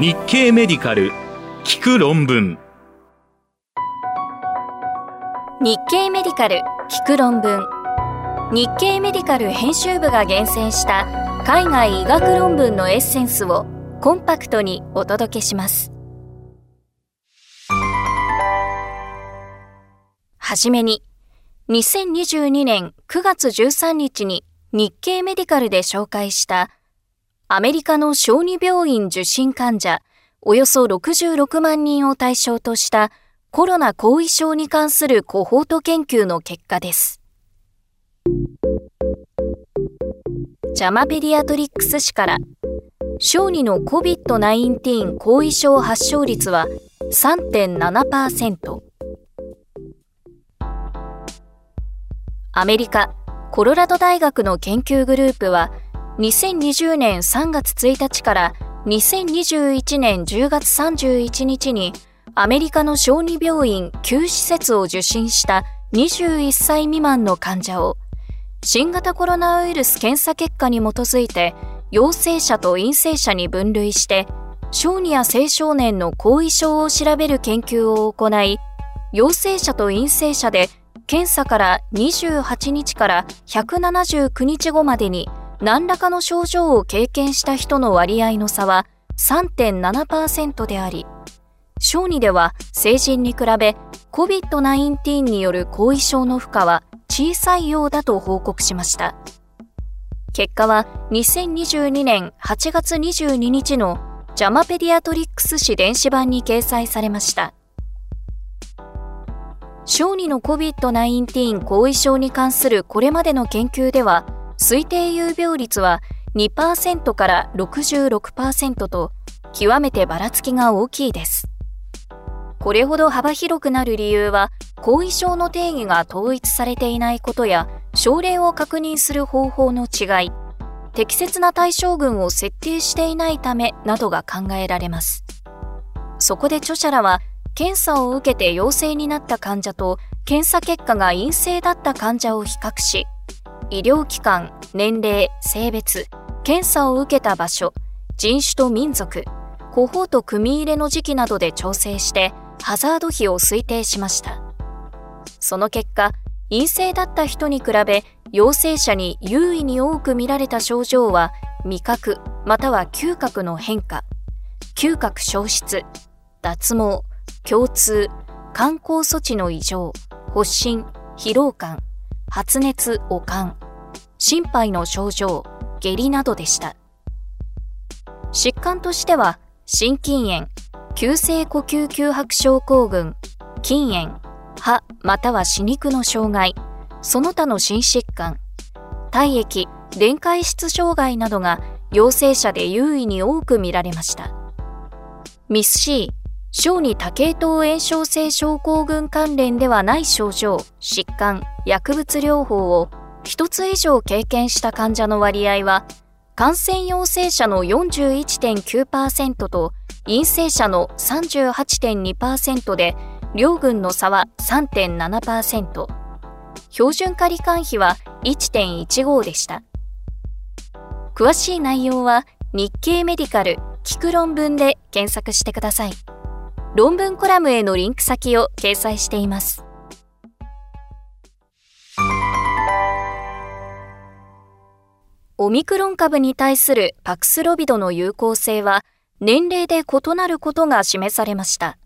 日経メディカル聞く論文。日経メディカル聞く論文。日経メディカル編集部が厳選した海外医学論文のエッセンスをコンパクトにお届けします。はじめに2022年9月13日に日経メディカルで紹介したアメリカの小児病院受診患者およそ66万人を対象としたコロナ後遺症に関するコホート研究の結果です。ジャマペディアトリックス誌から小児の COVID-19 後遺症発症率は3.7%アメリカコロラド大学の研究グループは2020年3月1日から2021年10月31日にアメリカの小児病院9施設を受診した21歳未満の患者を新型コロナウイルス検査結果に基づいて陽性者と陰性者に分類して小児や青少年の後遺症を調べる研究を行い陽性者と陰性者で検査から28日から179日後までに何らかの症状を経験した人の割合の差は3.7%であり、小児では成人に比べ COVID-19 による後遺症の負荷は小さいようだと報告しました。結果は2022年8月22日のジャマペディアトリックス誌電子版に掲載されました。小児の COVID-19 後遺症に関するこれまでの研究では、推定有病率は2%から66%と極めてばらつきが大きいです。これほど幅広くなる理由は後遺症の定義が統一されていないことや症例を確認する方法の違い適切な対象群を設定していないためなどが考えられますそこで著者らは検査を受けて陽性になった患者と検査結果が陰性だった患者を比較し医療機関、年齢、性別、検査を受けた場所、人種と民族、コホート組み入れの時期などで調整してハザード比を推定しました。その結果、陰性だった人に比べ陽性者に優位に多く見られた症状は味覚または嗅覚の変化、嗅覚消失、脱毛、共通、観光措置の異常、発疹、疲労感、発熱、悪寒、心肺の症状、下痢などでした。疾患としては、心筋炎、急性呼吸窮迫症候群、筋炎、歯または歯肉の障害、その他の心疾患、体液、電解質障害などが陽性者で優位に多く見られました。ミス C、小児多系統炎症性症候群関連ではない症状、疾患、薬物療法を1つ以上経験した患者の割合は、感染陽性者の41.9%と陰性者の38.2%で、両軍の差は3.7%。標準化罹患比は1.15でした。詳しい内容は日経メディカル聞く論文で検索してください。論文コラムへのリンク先を掲載しています。オミクロン株に対するパクスロビドの有効性は年齢で異なることが示されました。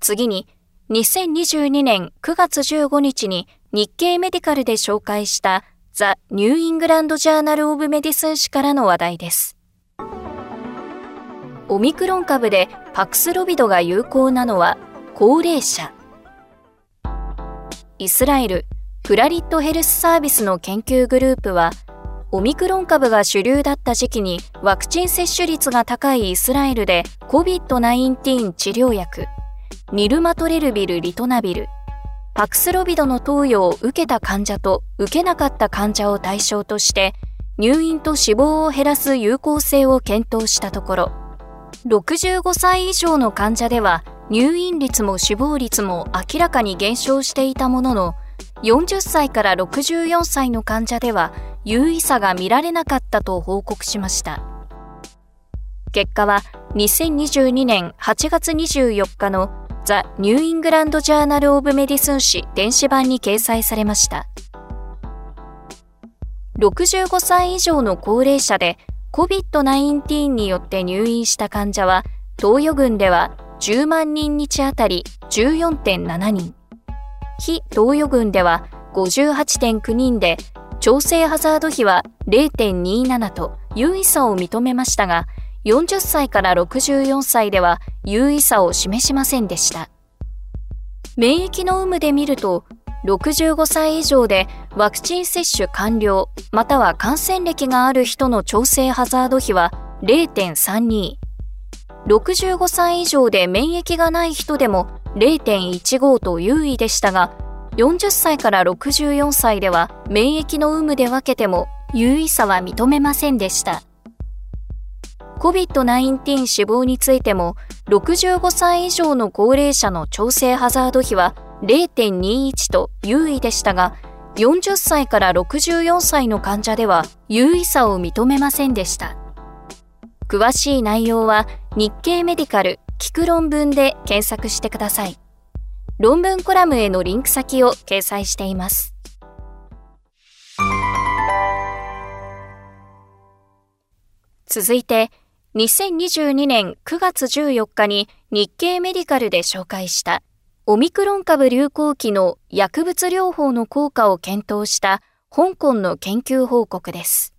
次に、2022年9月15日に日経メディカルで紹介した The New England Journal of Medicine 誌からの話題です。オミクロン株でパクスロビドが有効なのは高齢者。イスラエルプラリットヘルスサービスの研究グループは、オミクロン株が主流だった時期にワクチン接種率が高いイスラエルで COVID-19 治療薬、ニルマトレルビル・リトナビル、パクスロビドの投与を受けた患者と受けなかった患者を対象として入院と死亡を減らす有効性を検討したところ、65歳以上の患者では入院率も死亡率も明らかに減少していたものの40歳から64歳の患者では有意差が見られなかったと報告しました結果は2022年8月24日の The New England Journal of Medicine 誌電子版に掲載されました。65歳以上の高齢者で COVID-19 によって入院した患者は、東予郡では10万人日あたり14.7人、非東予郡では58.9人で、調整ハザード比は0.27と優位差を認めましたが、40歳から64歳では優位差を示しませんでした。免疫の有無で見ると、65歳以上でワクチン接種完了または感染歴がある人の調整ハザード比は0.32。65歳以上で免疫がない人でも0.15と優位でしたが、40歳から64歳では免疫の有無で分けても優位差は認めませんでした。COVID-19 死亡についても、65歳以上の高齢者の調整ハザード比は0.21と優位でしたが、40歳から64歳の患者では優位差を認めませんでした。詳しい内容は日経メディカル聞く論文で検索してください。論文コラムへのリンク先を掲載しています。続いて、2022年9月14日に日経メディカルで紹介したオミクロン株流行期の薬物療法の効果を検討した香港の研究報告です。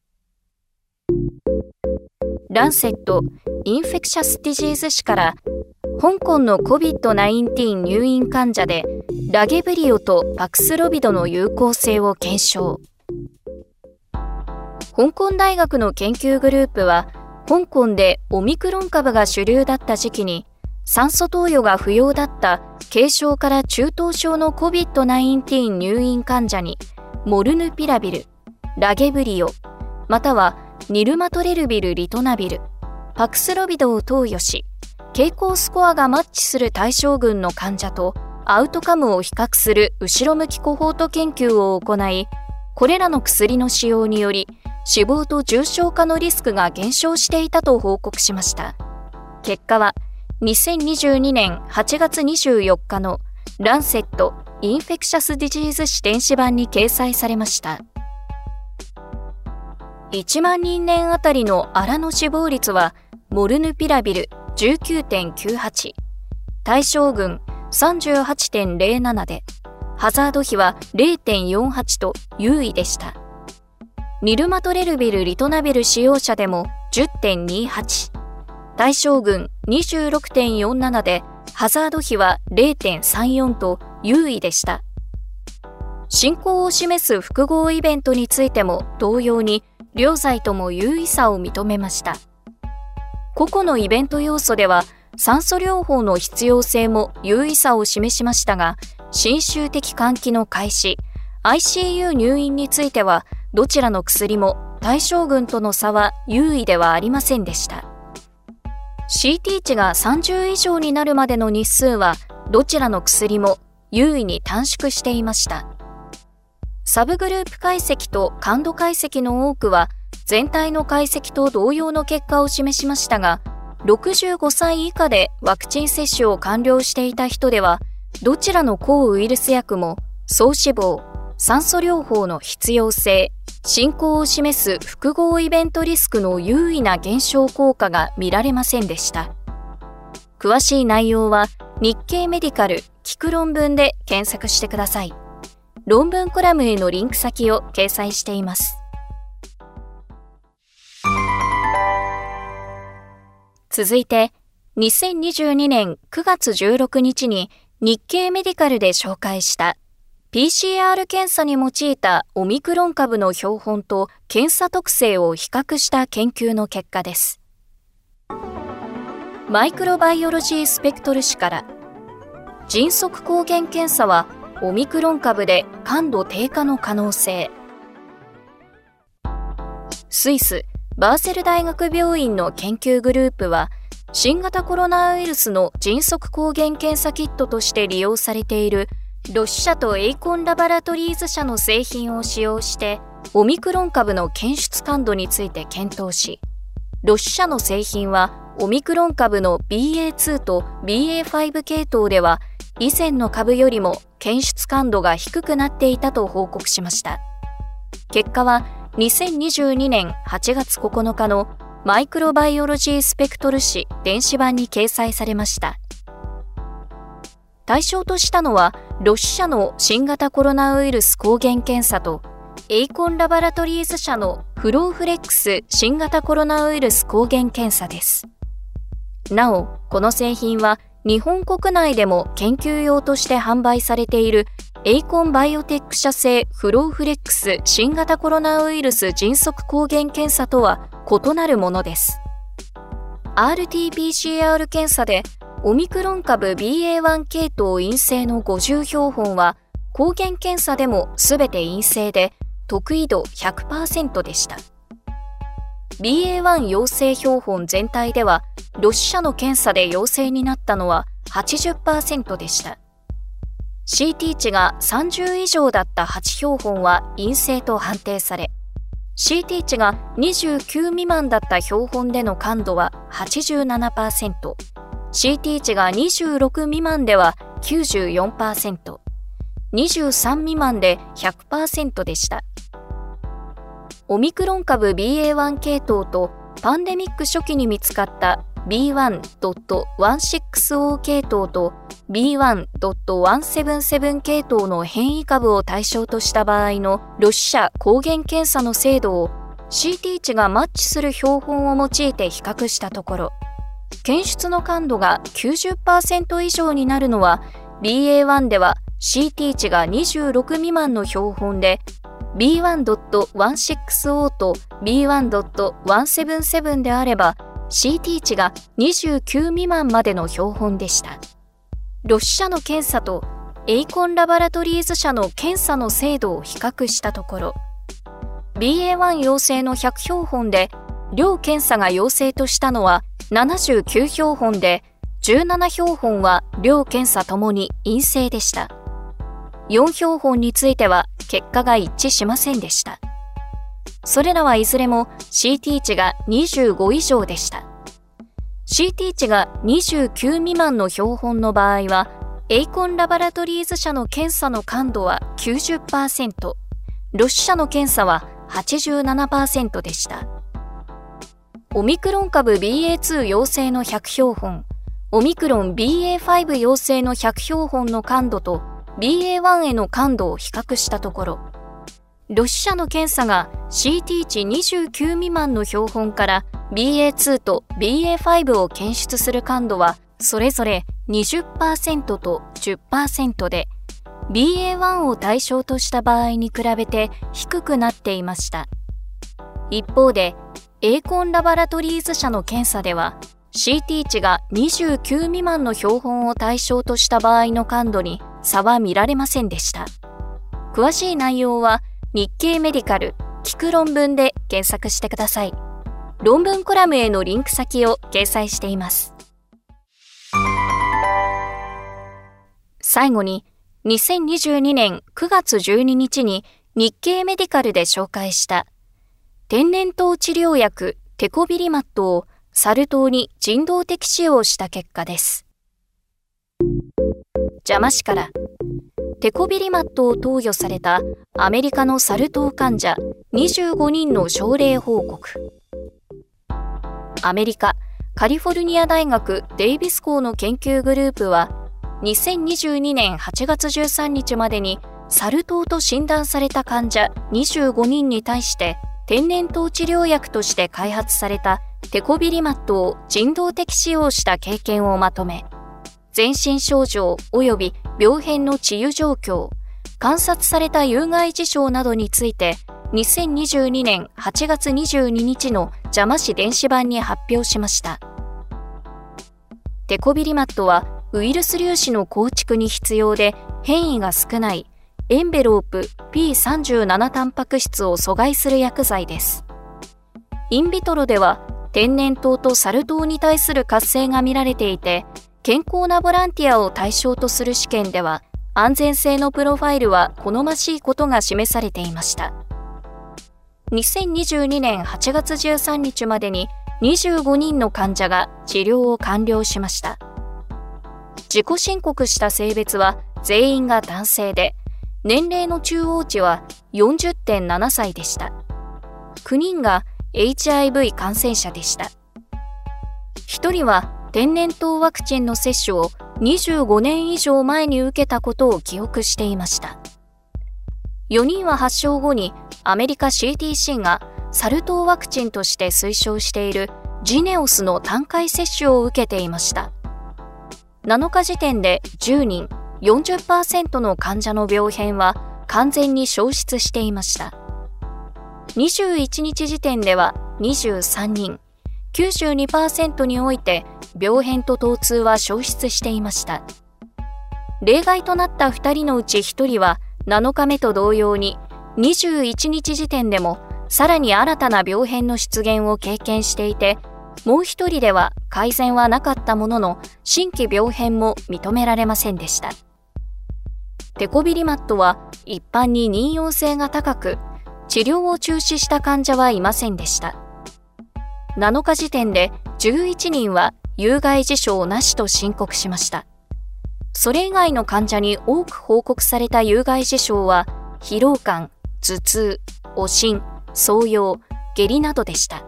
Lancet Infectious Diseases 誌から香港の COVID-19 入院患者でラゲブリオとパクスロビドの有効性を検証香港大学の研究グループは香港でオミクロン株が主流だった時期に酸素投与が不要だった軽症から中等症の COVID-19 入院患者にモルヌピラビル、ラゲブリオ、またはニルマトレルビル・リトナビル、パクスロビドを投与し、傾向スコアがマッチする対象群の患者とアウトカムを比較する後ろ向きコホート研究を行い、これらの薬の使用により死亡と重症化のリスクが減少していたと報告しました。結果は、2022年8月24日の Lancet Infectious Diseases 誌電子版に掲載されました。1万人年あたりの粗の死亡率は、モルヌピラビル19.98、対照群38.07で、ハザード比は0.48と有意でした。ニルマトレルビル・リトナビル使用者でも10.28、対象群26.47でハザード比は0.34と優位でした。進行を示す複合イベントについても同様に両剤とも優位さを認めました。個々のイベント要素では酸素療法の必要性も優位さを示しましたが、侵襲的換気の開始、ICU 入院についてはどちらの薬も対象群との差は優位ではありませんでした。CT 値が30以上になるまでの日数はどちらの薬も優位に短縮していました。サブグループ解析と感度解析の多くは全体の解析と同様の結果を示しましたが、65歳以下でワクチン接種を完了していた人では、どちらの抗ウイルス薬も総死亡、酸素療法の必要性、進行を示す複合イベントリスクの優位な減少効果が見られませんでした。詳しい内容は日経メディカル聞く論文で検索してください。論文コラムへのリンク先を掲載しています。続いて、2022年9月16日に日経メディカルで紹介した PCR 検査に用いたオミクロン株の標本と検査特性を比較した研究の結果です。マイクロバイオロジースペクトル誌から迅速抗原検査はオミクロン株で感度低下の可能性スイスバーセル大学病院の研究グループは新型コロナウイルスの迅速抗原検査キットとして利用されているロッシ社とエイコンラボラトリーズ社の製品を使用してオミクロン株の検出感度について検討し、ロッシ社の製品はオミクロン株の BA.2 と BA.5 系統では以前の株よりも検出感度が低くなっていたと報告しました。結果は2022年8月9日のMicrobiology Spectrum 誌電子版に掲載されました。対象としたのは、ロシュ社の新型コロナウイルス抗原検査と、 ACON Laboratories 社のフローフレックス新型コロナウイルス抗原検査です。なお、この製品は日本国内でも研究用として販売されている ACON Biotech 社製 Flowflex 新型コロナウイルス迅速抗原検査とは異なるものです。RT-PCR 検査でオミクロン株 BA.1 系統陰性の50標本は抗原検査でも全て陰性で特異度100%でした。BA.1 陽性標本全体ではロシアの検査で陽性になったのは80%でした。CT 値が30以上だった8標本は陰性と判定され、CT 値が29未満だった標本での感度は87%、CT 値が26未満では94%、23未満で100%でした。オミクロン株 BA.1 系統とパンデミック初期に見つかった B1.160 系統と B1.177 系統の変異株を対象とした場合のロシア抗原検査の精度を CT 値がマッチする標本を用いて比較したところ、検出の感度が90%以上になるのは BA1 では CT 値が26未満の標本で B1.160 と B1.177 であれば CT 値が29未満までの標本でした。ロシ社の検査とエイコンラバラトリーズ社の検査の精度を比較したところ、BA.1 陽性の100標本で、両検査が陽性としたのは79標本で、17標本は両検査ともに陰性でした。4標本については結果が一致しませんでした。それらはいずれも CT 値が25以上でした。CT 値が29未満の標本の場合は、エイコンラバラトリーズ社の検査の感度は90%、ロシ社の検査は87%でした。オミクロン株 BA.2 陽性の100標本、オミクロン BA.5 陽性の100標本の感度と BA.1 への感度を比較したところ、ロシ社の検査が CT 値29未満の標本から BA.2 と BA.5 を検出する感度はそれぞれ20%と10%で BA.1 を対象とした場合に比べて低くなっていました。一方で、エーコンラバラトリーズ社の検査では CT 値が29未満の標本を対象とした場合の感度に差は見られませんでした。詳しい内容は日経メディカル聞く論文で検索してください。論文コラムへのリンク先を掲載しています。最後に、2022年9月12日に日経メディカルで紹介した天然痘治療薬テコビリマットをサル痘に人道的使用した結果です。邪魔しからテコビリマットを投与されたアメリカのサル痘患者25人の症例報告。アメリカ、カリフォルニア大学デイビス校の研究グループは、2022年8月13日までにサル痘と診断された患者25人に対して天然痘治療薬として開発されたテコビリマットを人道的使用した経験をまとめ、全身症状及び病変の治癒状況、観察された有害事象などについて、2022年8月22日の邪魔市電子版に発表しました。テコビリマットはウイルス粒子の構築に必要で変異が少ないエンベロープ P37 タンパク質を阻害する薬剤です。インビトロでは天然痘とサル痘に対する活性が見られていて、健康なボランティアを対象とする試験では、安全性のプロファイルは好ましいことが示されていました。2022年8月13日までに25人の患者が治療を完了しました。自己申告した性別は全員が男性で、年齢の中央値は40.7歳でした。9人が HIV 感染者でした。1人は天然痘ワクチンの接種を25年以上前に受けたことを記憶していました。4人は発症後にアメリカ CTC がサル痘ワクチンとして推奨しているジネオスの単回接種を受けていました。7日時点で10人40%の患者の病変は完全に消失していました。21日時点では23人、92%において病変と疼痛は消失していました。例外となった2人のうち1人は7日目と同様に21日時点でもさらに新たな病変の出現を経験していてもう1人では改善はなかったものの新規病変も認められませんでしたテコビリマットは一般に妊用性が高く治療を中止した患者はいませんでした。7日時点で11人は有害事象なしと申告しました。それ以外の患者に多く報告された有害事象は疲労感頭痛悪心創用下痢などでした。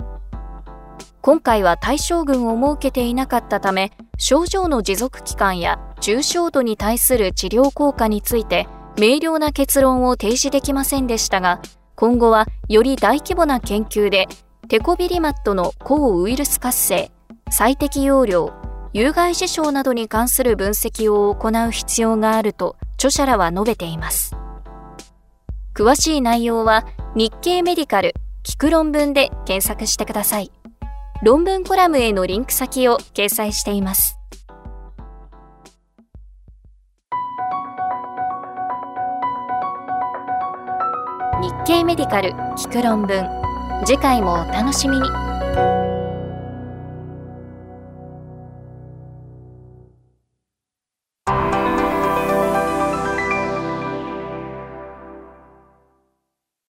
今回は対象群を設けていなかったため症状の持続期間や重症度に対する治療効果について明瞭な結論を提示できませんでしたが今後はより大規模な研究でテコビリマットの抗ウイルス活性最適容量有害事象などに関する分析を行う必要があると著者らは述べています。詳しい内容は日経メディカル聞く論文で検索してください。論文コラムへのリンク先を掲載しています。日経メディカル聞く論文。次回もお楽しみに。